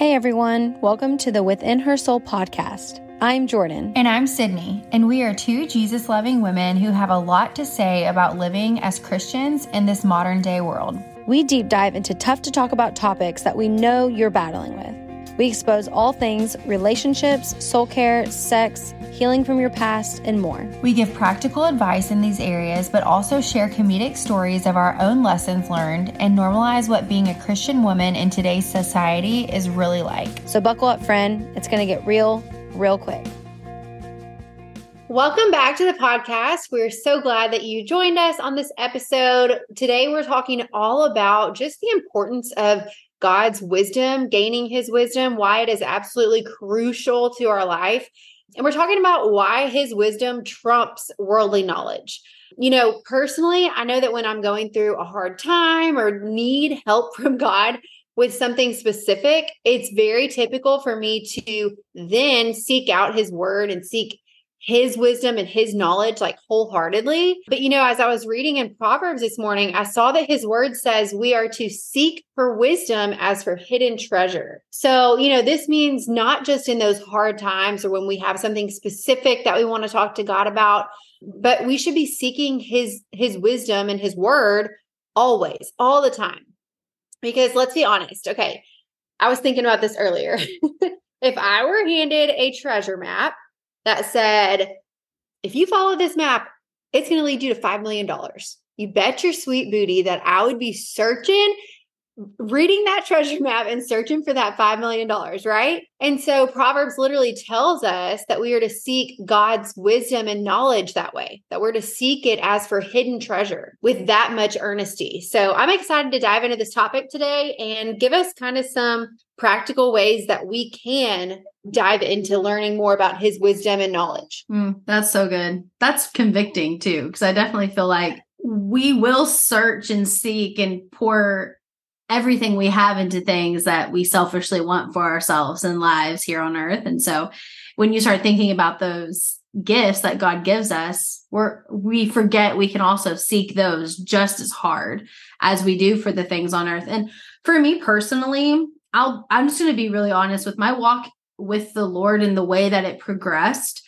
Hey everyone, welcome to the Within Her Soul podcast. I'm Jordan. And I'm Sydney, and we are two Jesus loving women who have a lot to say about living as Christians in this modern day world. We deep dive into tough to talk about topics that we know you're battling with. We expose all things relationships, soul care, sex, healing from your past, and more. We give practical advice in these areas, but also share comedic stories of our own lessons learned and normalize what being a Christian woman in today's society is really like. So, buckle up, friend. It's going to get real, real quick. Welcome back to the podcast. We're so glad that you joined us on this episode. Today, we're talking all about just the importance of God's wisdom, gaining his wisdom, why it is absolutely crucial to our life. And we're talking about why his wisdom trumps worldly knowledge. You know, personally, I know that when I'm going through a hard time or need help from God with something specific, it's very typical for me to then seek out his word and seek his wisdom and his knowledge like wholeheartedly. But you know, as I was reading in Proverbs this morning, I saw that his word says we are to seek for wisdom as for hidden treasure. So, you know, this means not just in those hard times or when we have something specific that we want to talk to God about, but we should be seeking his his wisdom and his word always, all the time. Because let's be honest, okay. I was thinking about this earlier. if I were handed a treasure map that said, if you follow this map, it's going to lead you to $5 million. You bet your sweet booty that I would be searching, reading that treasure map and searching for that $5 million, right? And so Proverbs literally tells us that we are to seek God's wisdom and knowledge that way, that we're to seek it as for hidden treasure with that much earnesty. So I'm excited to dive into this topic today and give us kind of some practical ways that we can dive into learning more about his wisdom and knowledge. Mm, that's so good. That's convicting too, because I definitely feel like we will search and seek and pour everything we have into things that we selfishly want for ourselves and lives here on earth. And so when you start thinking about those gifts that God gives us, we're we forget we can also seek those just as hard as we do for the things on earth. And for me personally, I'll I'm just going to be really honest with my walk with the Lord and the way that it progressed,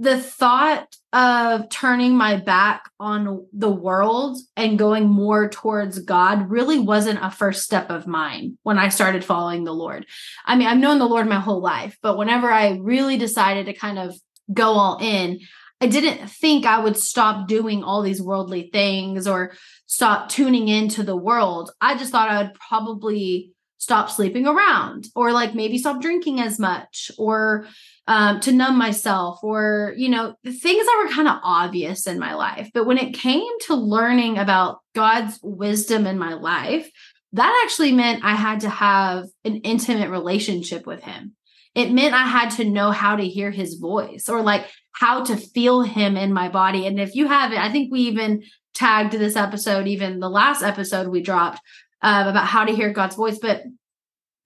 the thought of turning my back on the world and going more towards God really wasn't a first step of mine when I started following the Lord. I mean, I've known the Lord my whole life, but whenever I really decided to kind of go all in, I didn't think I would stop doing all these worldly things or stop tuning into the world. I just thought I would probably stop sleeping around or like maybe stop drinking as much or um, to numb myself or you know the things that were kind of obvious in my life. But when it came to learning about god's wisdom in my life that actually meant i had to have an intimate relationship with him. It meant i had to know how to hear his voice or like how to feel him in my body. And if you haven't i think we even tagged this episode even the last episode we dropped um, about how to hear God's voice, but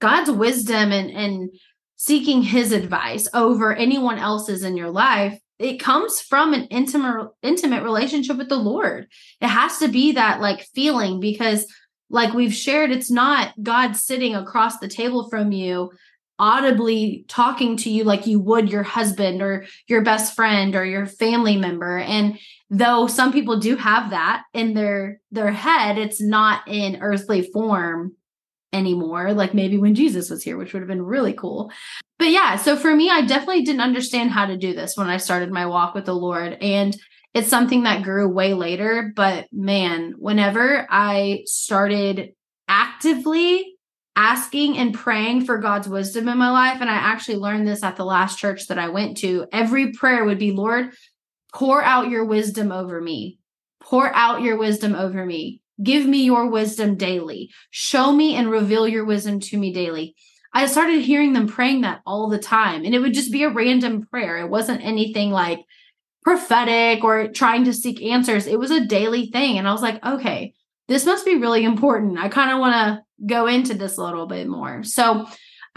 God's wisdom and and seeking His advice over anyone else's in your life. It comes from an intimate intimate relationship with the Lord. It has to be that like feeling because like we've shared it's not God sitting across the table from you audibly talking to you like you would your husband or your best friend or your family member and though some people do have that in their their head it's not in earthly form anymore like maybe when jesus was here which would have been really cool but yeah so for me i definitely didn't understand how to do this when i started my walk with the lord and it's something that grew way later but man whenever i started actively asking and praying for God's wisdom in my life. And I actually learned this at the last church that I went to. Every prayer would be, Lord, pour out your wisdom over me. Pour out your wisdom over me. Give me your wisdom daily. Show me and reveal your wisdom to me daily. I started hearing them praying that all the time. And it would just be a random prayer. It wasn't anything like prophetic or trying to seek answers. It was a daily thing. And I was like, okay, this must be really important. I kind of want to go into this a little bit more. So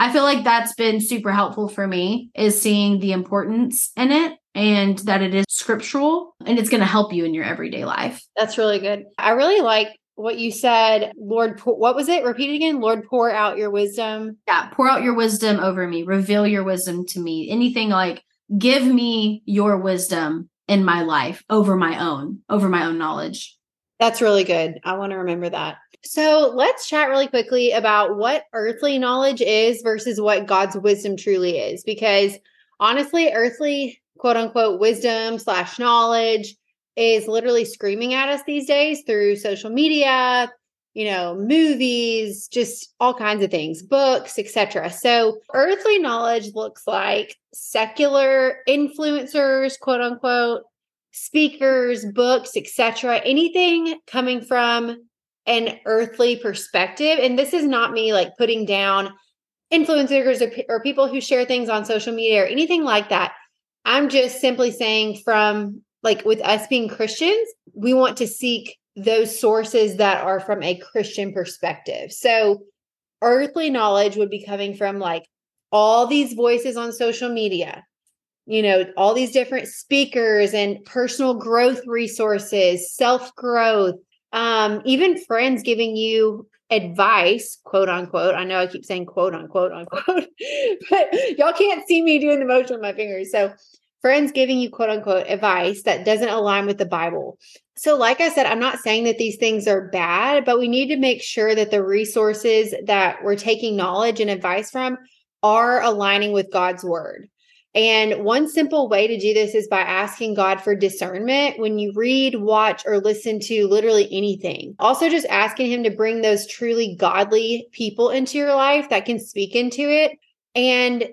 I feel like that's been super helpful for me is seeing the importance in it and that it is scriptural and it's going to help you in your everyday life. That's really good. I really like what you said, Lord, what was it? Repeat it again. Lord, pour out your wisdom. Yeah, pour out your wisdom over me. Reveal your wisdom to me. Anything like give me your wisdom in my life over my own, over my own knowledge. That's really good. I want to remember that. So let's chat really quickly about what earthly knowledge is versus what God's wisdom truly is. Because honestly, earthly quote unquote wisdom slash knowledge is literally screaming at us these days through social media, you know, movies, just all kinds of things, books, etc. So, earthly knowledge looks like secular influencers, quote unquote, speakers, books, etc. Anything coming from an earthly perspective. And this is not me like putting down influencers or, or people who share things on social media or anything like that. I'm just simply saying from like with us being Christians, we want to seek those sources that are from a Christian perspective. So, earthly knowledge would be coming from like all these voices on social media, you know, all these different speakers and personal growth resources, self growth, um, even friends giving you advice, quote unquote. I know I keep saying quote unquote, unquote, but y'all can't see me doing the motion with my fingers. So, friends giving you quote unquote advice that doesn't align with the Bible. So, like I said, I'm not saying that these things are bad, but we need to make sure that the resources that we're taking knowledge and advice from are aligning with God's word. And one simple way to do this is by asking God for discernment when you read, watch, or listen to literally anything. Also, just asking Him to bring those truly godly people into your life that can speak into it. And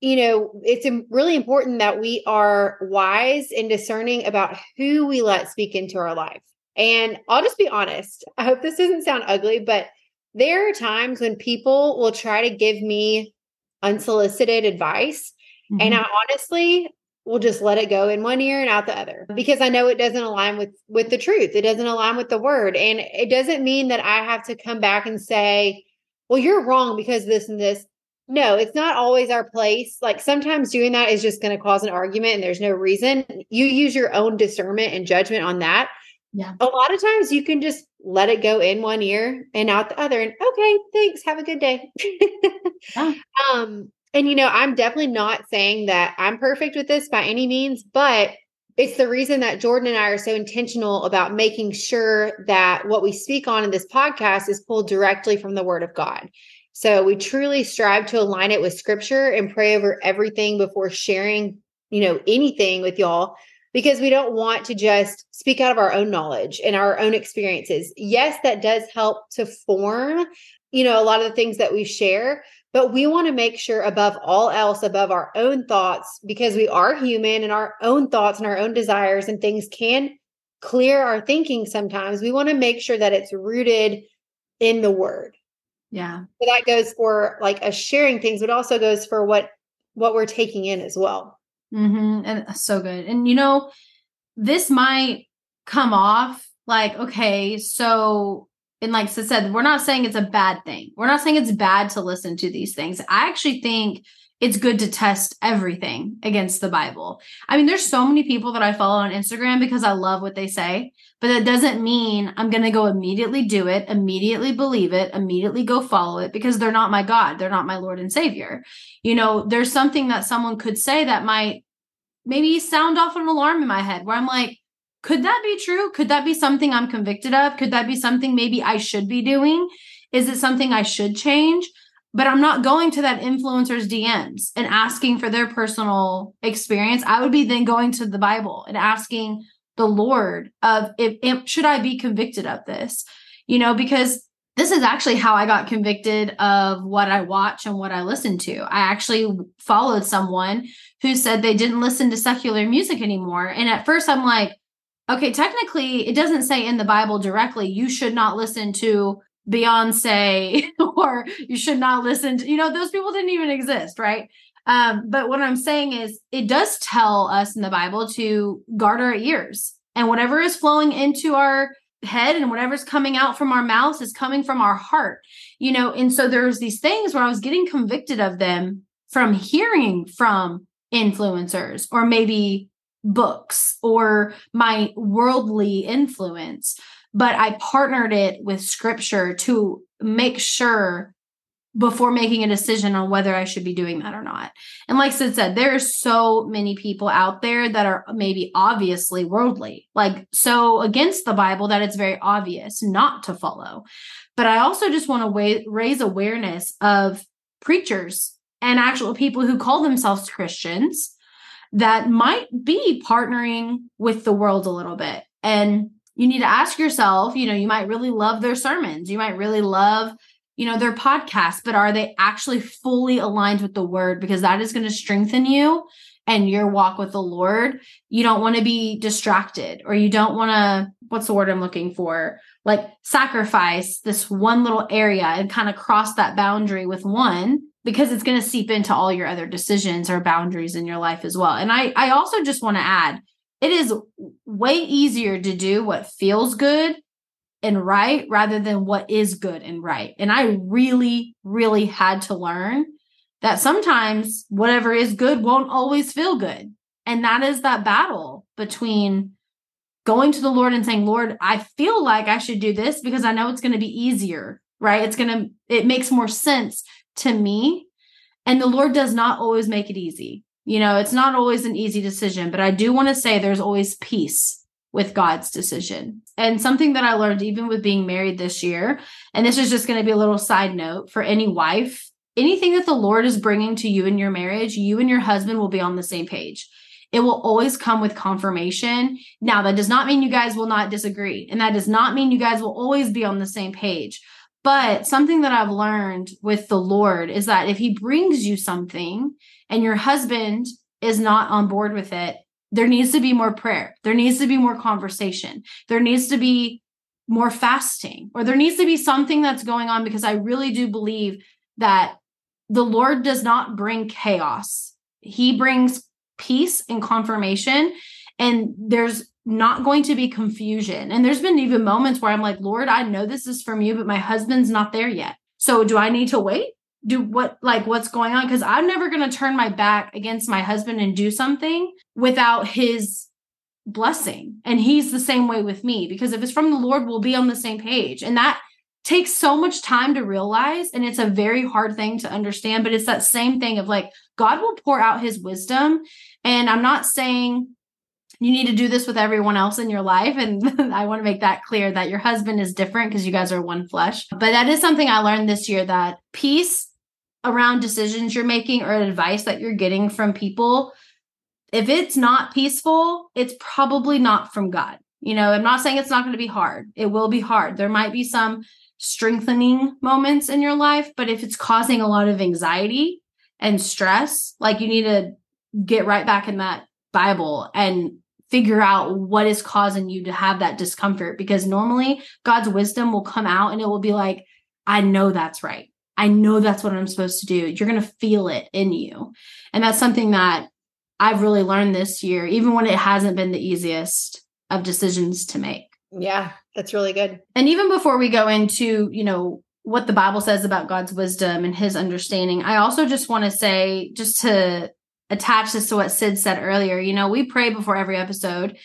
you know, it's really important that we are wise and discerning about who we let speak into our life. And I'll just be honest. I hope this doesn't sound ugly, but there are times when people will try to give me unsolicited advice. Mm-hmm. And I honestly will just let it go in one ear and out the other because I know it doesn't align with with the truth. It doesn't align with the word. And it doesn't mean that I have to come back and say, well, you're wrong because this and this no, it's not always our place. Like sometimes doing that is just going to cause an argument and there's no reason. You use your own discernment and judgment on that. Yeah. A lot of times you can just let it go in one ear and out the other and okay, thanks, have a good day. yeah. Um and you know, I'm definitely not saying that I'm perfect with this by any means, but it's the reason that Jordan and I are so intentional about making sure that what we speak on in this podcast is pulled directly from the word of God. So we truly strive to align it with scripture and pray over everything before sharing, you know, anything with y'all because we don't want to just speak out of our own knowledge and our own experiences. Yes, that does help to form, you know, a lot of the things that we share, but we want to make sure above all else above our own thoughts because we are human and our own thoughts and our own desires and things can clear our thinking sometimes. We want to make sure that it's rooted in the word. Yeah. So that goes for like a sharing things, but also goes for what what we're taking in as well. Mm-hmm. And so good. And you know, this might come off like, okay, so and like I said, we're not saying it's a bad thing. We're not saying it's bad to listen to these things. I actually think it's good to test everything against the Bible. I mean, there's so many people that I follow on Instagram because I love what they say, but that doesn't mean I'm going to go immediately do it, immediately believe it, immediately go follow it because they're not my God. They're not my Lord and Savior. You know, there's something that someone could say that might maybe sound off an alarm in my head where I'm like, could that be true? Could that be something I'm convicted of? Could that be something maybe I should be doing? Is it something I should change? but I'm not going to that influencer's DMs and asking for their personal experience. I would be then going to the Bible and asking the Lord of if, if should I be convicted of this? You know, because this is actually how I got convicted of what I watch and what I listen to. I actually followed someone who said they didn't listen to secular music anymore. And at first I'm like, okay, technically it doesn't say in the Bible directly you should not listen to Beyonce or you should not listen to, you know, those people didn't even exist, right? Um, but what I'm saying is it does tell us in the Bible to guard our ears and whatever is flowing into our head and whatever's coming out from our mouths is coming from our heart, you know. And so there's these things where I was getting convicted of them from hearing from influencers or maybe books or my worldly influence but I partnered it with scripture to make sure before making a decision on whether I should be doing that or not. And like Sid said, there are so many people out there that are maybe obviously worldly, like so against the Bible that it's very obvious not to follow. But I also just want to wa- raise awareness of preachers and actual people who call themselves Christians that might be partnering with the world a little bit. And you need to ask yourself, you know, you might really love their sermons, you might really love you know, their podcasts, but are they actually fully aligned with the word? Because that is going to strengthen you and your walk with the Lord. You don't want to be distracted or you don't want to, what's the word I'm looking for? Like sacrifice this one little area and kind of cross that boundary with one because it's going to seep into all your other decisions or boundaries in your life as well. And I I also just want to add it is way easier to do what feels good and right rather than what is good and right. And I really, really had to learn that sometimes whatever is good won't always feel good. And that is that battle between going to the Lord and saying, Lord, I feel like I should do this because I know it's going to be easier, right? It's going to, it makes more sense to me. And the Lord does not always make it easy. You know, it's not always an easy decision, but I do want to say there's always peace with God's decision. And something that I learned even with being married this year, and this is just going to be a little side note for any wife, anything that the Lord is bringing to you in your marriage, you and your husband will be on the same page. It will always come with confirmation. Now, that does not mean you guys will not disagree, and that does not mean you guys will always be on the same page. But something that I've learned with the Lord is that if He brings you something and your husband is not on board with it, there needs to be more prayer. There needs to be more conversation. There needs to be more fasting, or there needs to be something that's going on because I really do believe that the Lord does not bring chaos. He brings peace and confirmation. And there's not going to be confusion. And there's been even moments where I'm like, Lord, I know this is from you, but my husband's not there yet. So do I need to wait? do what like what's going on because i'm never going to turn my back against my husband and do something without his blessing and he's the same way with me because if it's from the lord we'll be on the same page and that takes so much time to realize and it's a very hard thing to understand but it's that same thing of like god will pour out his wisdom and i'm not saying you need to do this with everyone else in your life. And I want to make that clear that your husband is different because you guys are one flesh. But that is something I learned this year that peace around decisions you're making or advice that you're getting from people, if it's not peaceful, it's probably not from God. You know, I'm not saying it's not going to be hard. It will be hard. There might be some strengthening moments in your life, but if it's causing a lot of anxiety and stress, like you need to get right back in that Bible and figure out what is causing you to have that discomfort because normally God's wisdom will come out and it will be like, I know that's right. I know that's what I'm supposed to do. You're going to feel it in you. And that's something that I've really learned this year, even when it hasn't been the easiest of decisions to make. Yeah, that's really good. And even before we go into, you know, what the Bible says about God's wisdom and his understanding, I also just want to say, just to attach this to what Sid said earlier. You know, we pray before every episode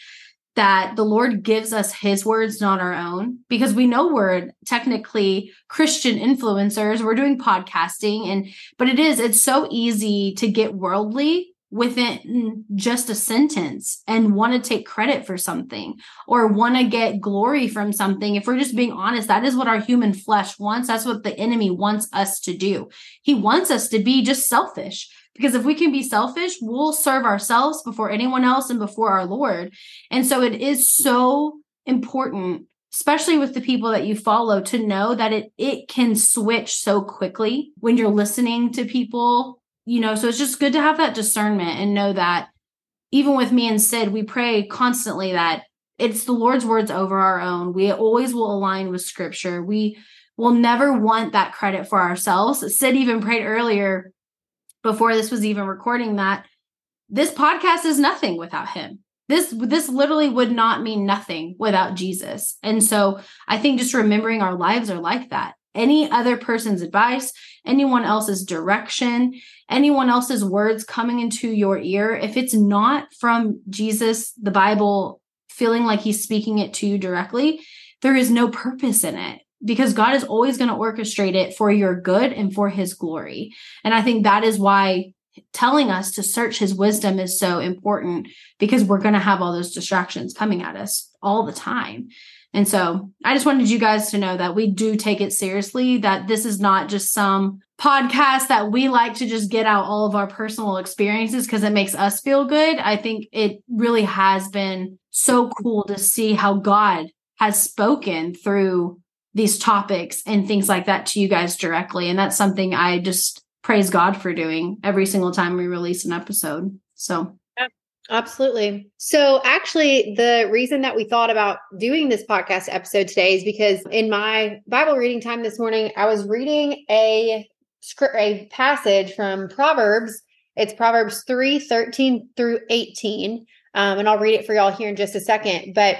that the Lord gives us his words, not our own, because we know we're technically Christian influencers. We're doing podcasting and but it is, it's so easy to get worldly within just a sentence and want to take credit for something or want to get glory from something. If we're just being honest, that is what our human flesh wants. That's what the enemy wants us to do. He wants us to be just selfish because if we can be selfish, we'll serve ourselves before anyone else and before our Lord. And so it is so important especially with the people that you follow to know that it it can switch so quickly when you're listening to people you know? So it's just good to have that discernment and know that even with me and sid we pray constantly that it's the lord's words over our own. We always will align with scripture. We will never want that credit for ourselves. Sid even prayed earlier before this was even recording that this podcast is nothing without him. This this literally would not mean nothing without jesus. And so i think just remembering our lives are like that. Any other person's advice anyone else's direction anyone else's words coming into your ear if it's not from jesus the bible feeling like he's speaking it to you directly there is no purpose in it because God is always going to orchestrate it for your good and for his glory. And I think that is why telling us to search his wisdom is so important because we're going to have all those distractions coming at us all the time. And so I just wanted you guys to know that we do take it seriously, that this is not just some podcast that we like to just get out all of our personal experiences because it makes us feel good. I think it really has been so cool to see how God has spoken through these topics and things like that to you guys directly. And that's something I just praise God for doing every single time we release an episode. So Absolutely. So, actually, the reason that we thought about doing this podcast episode today is because in my Bible reading time this morning, I was reading a script, a passage from Proverbs. It's Proverbs 3 13 through 18. Um, and I'll read it for y'all here in just a second. But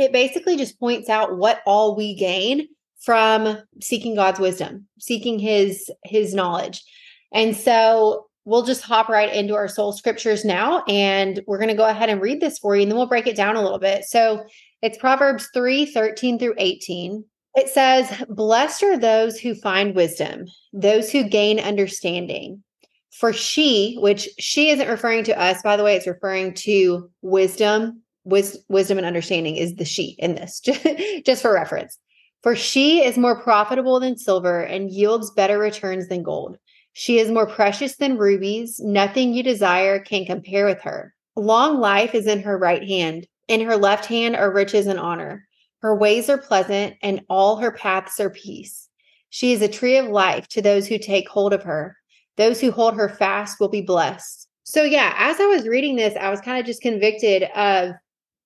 it basically just points out what all we gain from seeking God's wisdom, seeking his his knowledge. And so we'll just hop right into our soul scriptures now and we're going to go ahead and read this for you and then we'll break it down a little bit. So it's Proverbs 3 13 through 18. It says, Blessed are those who find wisdom, those who gain understanding. For she, which she isn't referring to us, by the way, it's referring to wisdom. Wis- wisdom and understanding is the she in this, just for reference. For she is more profitable than silver and yields better returns than gold. She is more precious than rubies. Nothing you desire can compare with her. Long life is in her right hand. In her left hand are riches and honor. Her ways are pleasant, and all her paths are peace. She is a tree of life to those who take hold of her. Those who hold her fast will be blessed. So, yeah, as I was reading this, I was kind of just convicted of,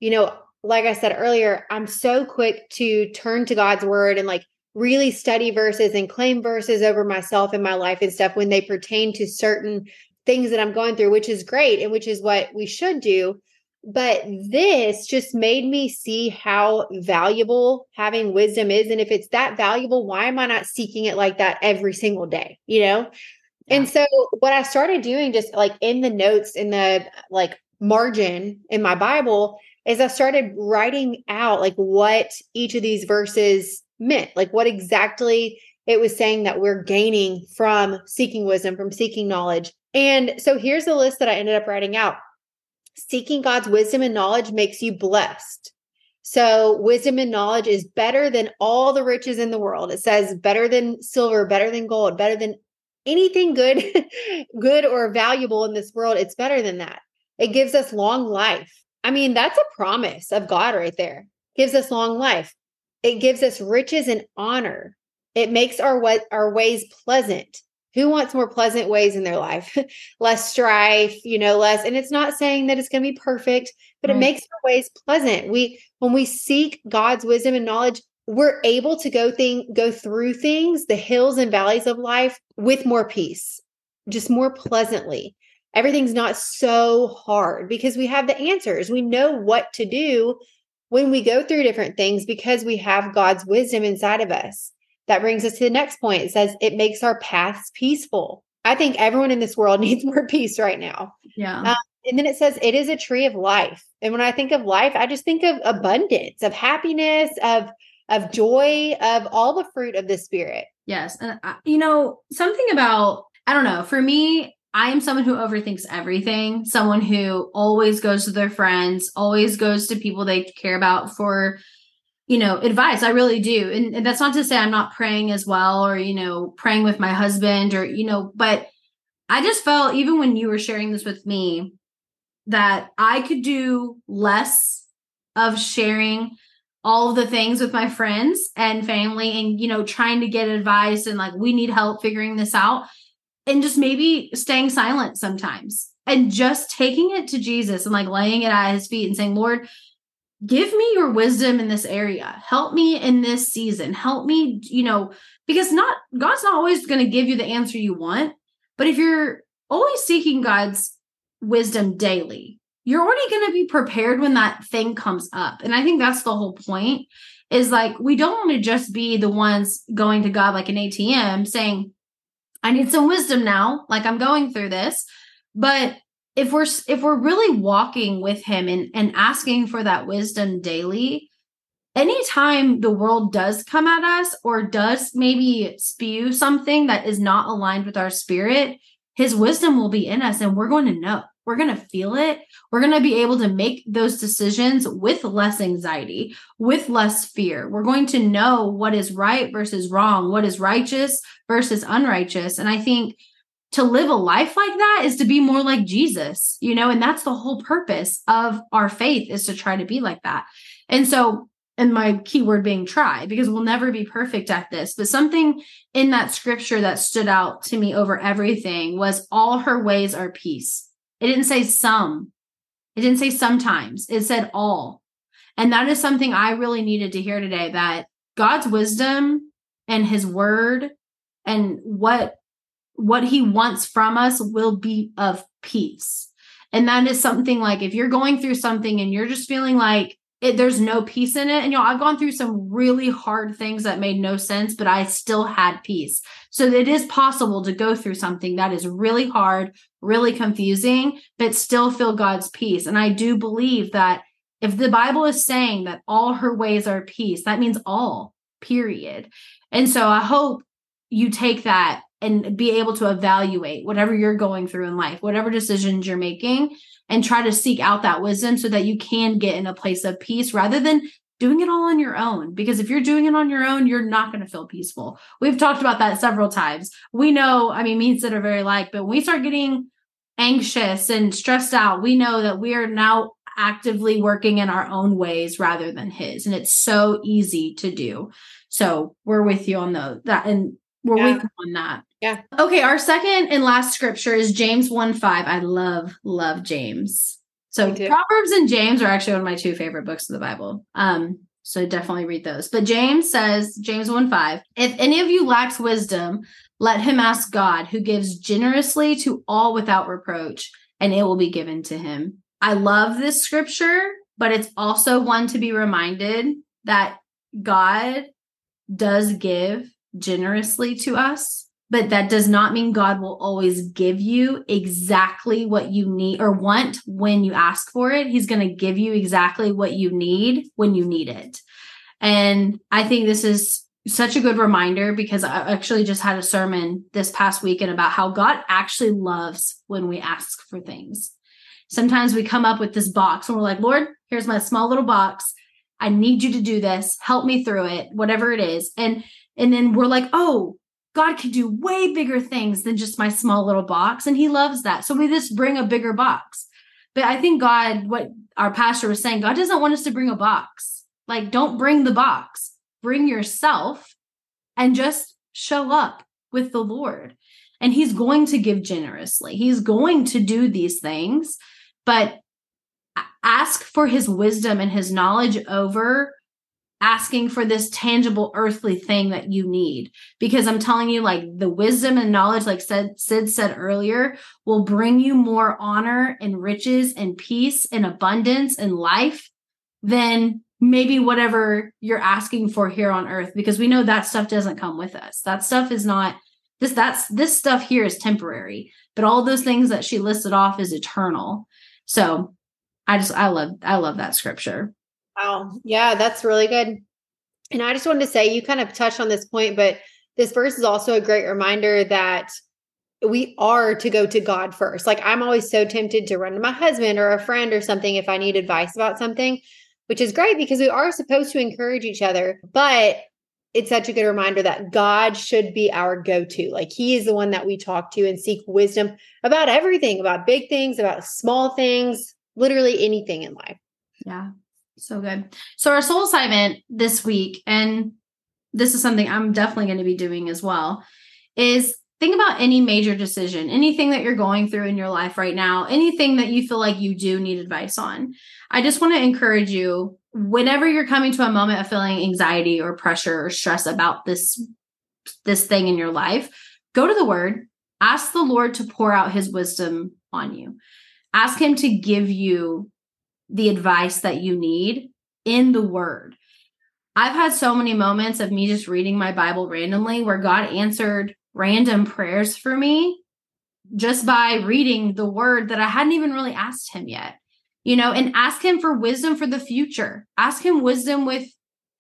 you know, like I said earlier, I'm so quick to turn to God's word and like really study verses and claim verses over myself in my life and stuff when they pertain to certain things that I'm going through, which is great and which is what we should do. But this just made me see how valuable having wisdom is. And if it's that valuable, why am I not seeking it like that every single day? You know? Yeah. And so what I started doing just like in the notes in the like margin in my Bible is I started writing out like what each of these verses meant, like what exactly it was saying that we're gaining from seeking wisdom, from seeking knowledge. And so here's the list that I ended up writing out. Seeking God's wisdom and knowledge makes you blessed. So, wisdom and knowledge is better than all the riches in the world. It says better than silver, better than gold, better than anything good, good or valuable in this world. It's better than that. It gives us long life. I mean, that's a promise of God right there. Gives us long life. It gives us riches and honor. It makes our what our ways pleasant. Who wants more pleasant ways in their life? less strife, you know, less. And it's not saying that it's going to be perfect, but it makes our ways pleasant. We when we seek God's wisdom and knowledge, we're able to go thing go through things, the hills and valleys of life with more peace, just more pleasantly. Everything's not so hard because we have the answers. We know what to do when we go through different things because we have God's wisdom inside of us. That brings us to the next point. It says it makes our paths peaceful. I think everyone in this world needs more peace right now. Yeah. Um, and then it says it is a tree of life. And when I think of life, I just think of abundance, of happiness, of of joy, of all the fruit of the spirit. Yes. And uh, you know, something about I don't know, for me, I am someone who overthinks everything, someone who always goes to their friends, always goes to people they care about for, you know, advice. I really do. And, and, that's not to say I'm not praying as well or, you know, praying with my husband or, you know, but I just felt even when you were sharing this with me that I could do less of sharing all of the things with my friends and family and, you know, trying to get advice and like, we need help figuring this out and just maybe staying silent sometimes and just taking it to Jesus and like laying it at his feet and saying, Lord, give me your wisdom in this area. Help me in this season. Help me, you know, because not God's not always going to give you the answer you want. But if you're always seeking God's wisdom daily, you're already going to be prepared when that thing comes up. And I think that's the whole point is like we don't want to just be the ones going to God like an ATM saying, I need some wisdom now. Like I'm going through this. But if we're if we're really walking with him and and asking for that wisdom daily, anytime the world does come at us or does maybe spew something that is not aligned with our spirit, his wisdom will be in us and we're going to know. We're going to feel it. We're going to be able to make those decisions with less anxiety, with less fear. We're going to know what is right versus wrong, what is righteous versus unrighteous. And I think to live a life like that is to be more like Jesus, you know, and that's the whole purpose of our faith is to try to be like that. And so and my keyword being try because we'll never be perfect at this but something in that scripture that stood out to me over everything was all her ways are peace it didn't say some. It didn't say sometimes. It said all. And that is something i really needed to hear today that god's wisdom and his word and what what he wants from us will be of peace. And that is something like if you're going through something and you're just feeling like it, there's no peace in it. And you know, I've gone through some really hard things that made no sense, but I still had peace. So it is possible to go through something that is really hard, really confusing, but still feel God's peace. And I do believe that if the Bible is saying that all her ways are peace, that means all, period. And so I hope you take that and be able to evaluate whatever you're going through in life, whatever decisions you're making, and try to seek out that wisdom so that you can get in a place of peace rather than doing it all on your own. Because if you're doing it on your own, you're not going to feel peaceful. We've talked about that several times. We know, I mean, me Sid are very like, but when we start getting anxious and stressed out, we know that we are now actively working in our own ways rather than his. And it's so easy to do. So we're with you on the that and we're yeah. with on that. Yeah. Okay. Our second and last scripture is James 1 5. I love, love James. So Proverbs and James are actually one of my two favorite books of the Bible. Um, so definitely read those. But James says, James 1 5, if any of you lacks wisdom, let him ask God, who gives generously to all without reproach, and it will be given to him. I love this scripture, but it's also one to be reminded that God does give generously to us but that does not mean God will always give you exactly what you need or want when you ask for it. He's going to give you exactly what you need when you need it. And I think this is such a good reminder because I actually just had a sermon this past weekend about how God actually loves when we ask for things. Sometimes we come up with this box and we're like, Lord, here's my small little box. I need you to do this. Help me through it, whatever it is. And and then we're like, oh, God can do way bigger things than just my small little box. And he loves that. So we just bring a bigger box. But I think God, what our pastor was saying, God doesn't want us to bring a box. Like, don't bring the box, bring yourself and just show up with the Lord. And he's going to give generously, he's going to do these things. But ask for his wisdom and his knowledge over asking for this tangible earthly thing that you need. Because i'm telling you like the wisdom and knowledge like said sid said earlier will bring you more honor and riches and peace and abundance and life than maybe whatever you're asking for here on earth. Because we know that stuff doesn't come with us. That stuff is not this that's this stuff here is temporary. But all those things that she listed off is eternal. So i just i love i love that scripture Wow. Yeah, that's really good. And I just wanted to say, you kind of touched on this point, but this verse is also a great reminder that we are to go to God first. Like I'm always so tempted to run to my husband or a friend or something if I need advice about something, which is great because we are supposed to encourage each other. But it's such a good reminder that God should be our go to. Like He is the one that we talk to and seek wisdom about everything, about big things, about small things, literally anything in life. Yeah. So good. So our soul assignment this week, and this is something I'm definitely going to be doing as well, is think about any major decision, anything that you're going through in your life right now, anything that you feel like you do need advice on. I just want to encourage you whenever you're coming to a moment of feeling anxiety or pressure or stress about this this thing in your life, go to the word, ask the Lord to pour out his wisdom on you. Ask him to give you the advice that you need in the word. I've had so many moments of me just reading my Bible randomly where God answered random prayers for me just by reading the word that I hadn't even really asked him yet. You know, and ask him for wisdom for the future. Ask him wisdom with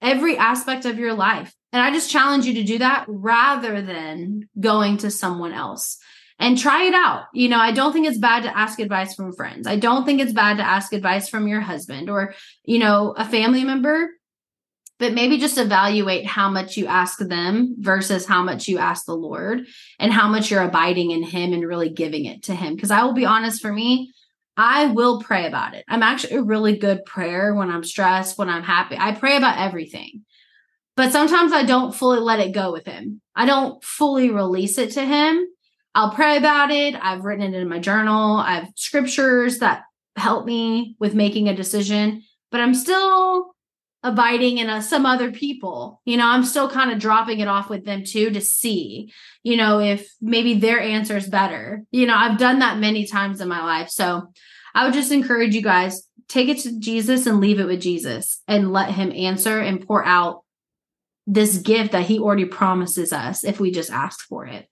every aspect of your life. And I just challenge you to do that rather than going to someone else and try it out. You know, I don't think it's bad to ask advice from friends. I don't think it's bad to ask advice from your husband or, you know, a family member but maybe just evaluate how much you ask them versus how much you ask the Lord and how much you're abiding in Him and really giving it to Him. Because I will be honest, for me, I will pray about it. I'm actually a really good prayer when I'm stressed, when I'm happy. I pray about everything. But sometimes I don't fully let it go with Him, I don't fully release it to Him. I'll pray about it. I've written it in my journal. I have scriptures that help me with making a decision, but I'm still abiding in a, some other people you know i'm still kind of dropping it off with them too to see you know if maybe their answer is better you know i've done that many times in my life so i would just encourage you guys take it to jesus and leave it with jesus and let him answer and pour out this gift that he already promises us if we just ask for it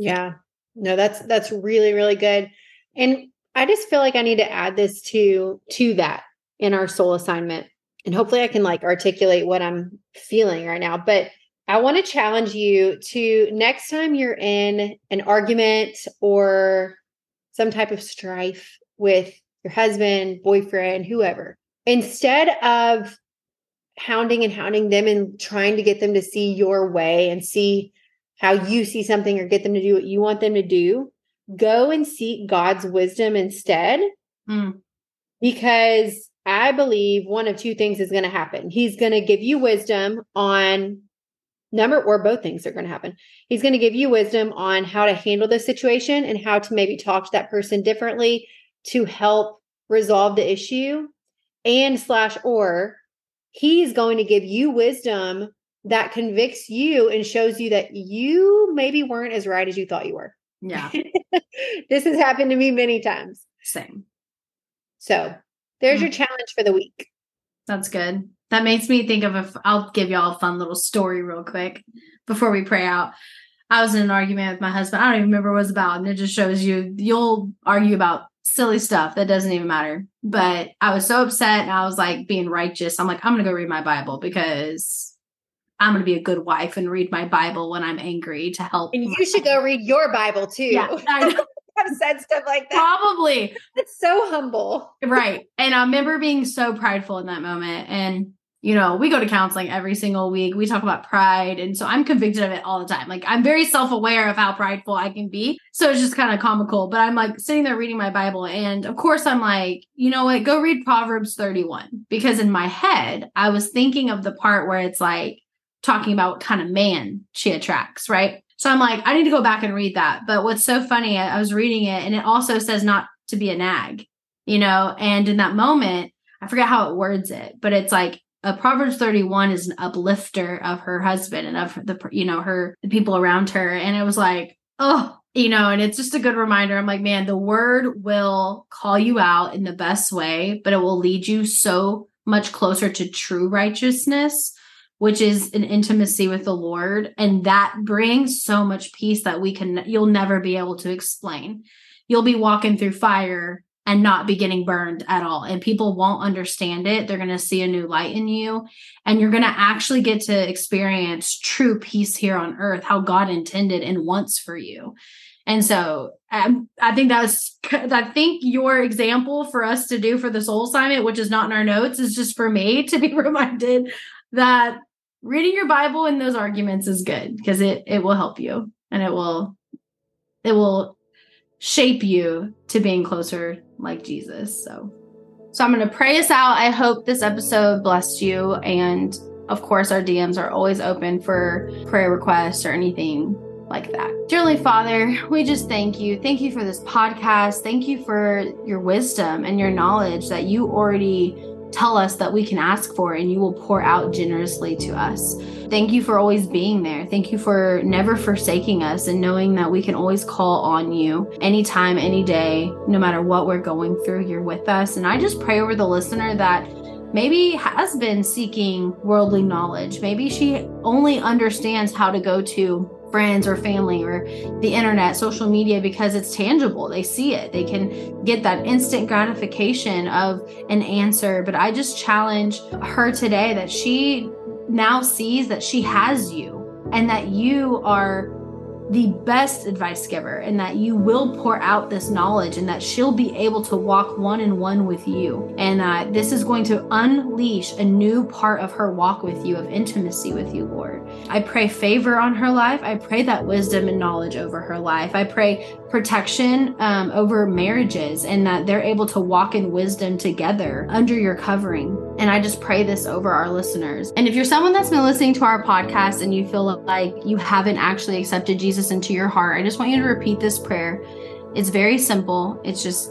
yeah. No that's that's really really good. And i just feel like i need to add this to to that in our soul assignment. And hopefully I can like articulate what I'm feeling right now. But I want to challenge you to next time you're in an argument or some type of strife with your husband, boyfriend, whoever, instead of hounding and hounding them and trying to get them to see your way and see how you see something or get them to do what you want them to do, go and seek God's wisdom instead. Mm. Because I believe one of two things is going to happen. He's going to give you wisdom on number or both things are going to happen. He's going to give you wisdom on how to handle the situation and how to maybe talk to that person differently to help resolve the issue and slash or he's going to give you wisdom that convicts you and shows you that you maybe weren't as right as you thought you were. Yeah. this has happened to me many times. Same. So there's mm-hmm. your challenge for the week. That's good. That makes me think of a. I'll give y'all a fun little story real quick before we pray out. I was in an argument with my husband. I don't even remember what it was about, and it just shows you you'll argue about silly stuff that doesn't even matter. But I was so upset, and I was like being righteous. I'm like, I'm gonna go read my Bible because I'm going to be a good wife and read my Bible when I'm angry to help. And you should go read your Bible too. Yeah, have said stuff like that. Probably. It's so humble. Right. And I remember being so prideful in that moment. And, you know, we go to counseling every single week. We talk about pride. And so I'm convicted of it all the time. Like I'm very self aware of how prideful I can be. So it's just kind of comical. But I'm like sitting there reading my Bible. And of course, I'm like, you know what? Go read Proverbs 31. Because in my head, I was thinking of the part where it's like, talking about what kind of man she attracts, right? So I'm like, I need to go back and read that. But what's so funny, I, was reading it and it also says not to be a nag, you know, and in that moment, I forget how it words it, but it's like a Proverbs 31 is an uplifter of her husband and of the, you know, her, the people around her. And it was like, oh, you know, and it's just a good reminder. I'm like, man, the word will call you out in the best way, but it will lead you so much closer to true righteousness which is an intimacy with the Lord. And that brings so much peace that we can, you'll never be able to explain. You'll be walking through fire and not be getting burned at all. And people won't understand it. They're going to see a new light in you. And you're going to actually get to experience true peace here on earth, how God intended and wants for you. And so um, I think that's, I think your example for us to do for the soul assignment, which is not in our notes, is just for me to be reminded that reading your Bible in those arguments is good because it it will help you and it will it will shape you to being closer like Jesus. So so I'm going to pray us out. I hope this episode blessed you and of course our DMs are always open for prayer requests or anything like that. Dearly Father, we just thank you. Thank you for this podcast. Thank you for your wisdom and your knowledge that you already tell us that we can ask for, and you will pour out generously to us. Thank you for always being there. Thank you for never forsaking us and knowing that we can always call on you anytime, any day, no matter what we're going through, you're with us. And I just pray over the listener that maybe has been seeking worldly knowledge. Maybe she only understands how to go to friends or family or the internet, social media, because it's tangible. They see it, they can get that instant gratification of an answer. But I just challenge her today that she now sees that she has you and that you are the best advice giver and that you will pour out this knowledge and that she'll be able to walk one in one with you. And uh, this is going to unleash a new part of her walk with you, of intimacy with you, Lord. I pray favor on her life. I pray that wisdom and knowledge over her life. I pray protection um, over marriages and that they're able to walk in wisdom together under your covering. And I just pray this over our listeners. And if you're someone that's been listening to our podcast and you feel like you haven't actually accepted Jesus into your heart, I just want you to repeat this prayer. It's very simple. It's just,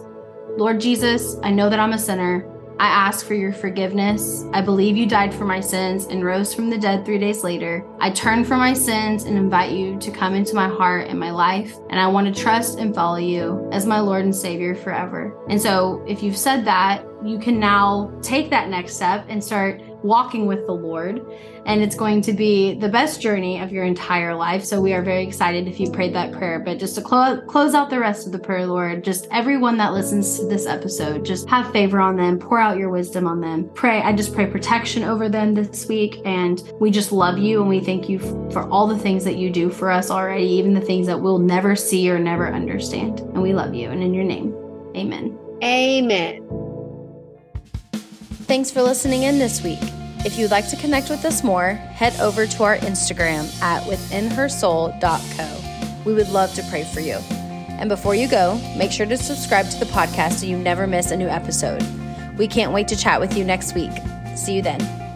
Lord Jesus, I know that I'm a sinner. I ask for your forgiveness. I believe you died for my sins and rose from the dead three days later. I turn from my sins and invite you to come into my heart and my life. And I want to trust and follow you as my Lord and Savior forever. And so, if you've said that, you can now take that next step and start walking with the Lord. And it's going to be the best journey of your entire life. So we are very excited if you prayed that prayer. But just to clo- close out the rest of the prayer, Lord, just everyone that listens to this episode, just have favor on them, pour out your wisdom on them. Pray, I just pray protection over them this week. And we just love you and we thank you for all the things that you do for us already, even the things that we'll never see or never understand. And we love you. And in your name, amen. Amen. Thanks for listening in this week. If you'd like to connect with us more, head over to our Instagram at withinhersoul.co. We would love to pray for you. And before you go, make sure to subscribe to the podcast so you never miss a new episode. We can't wait to chat with you next week. See you then.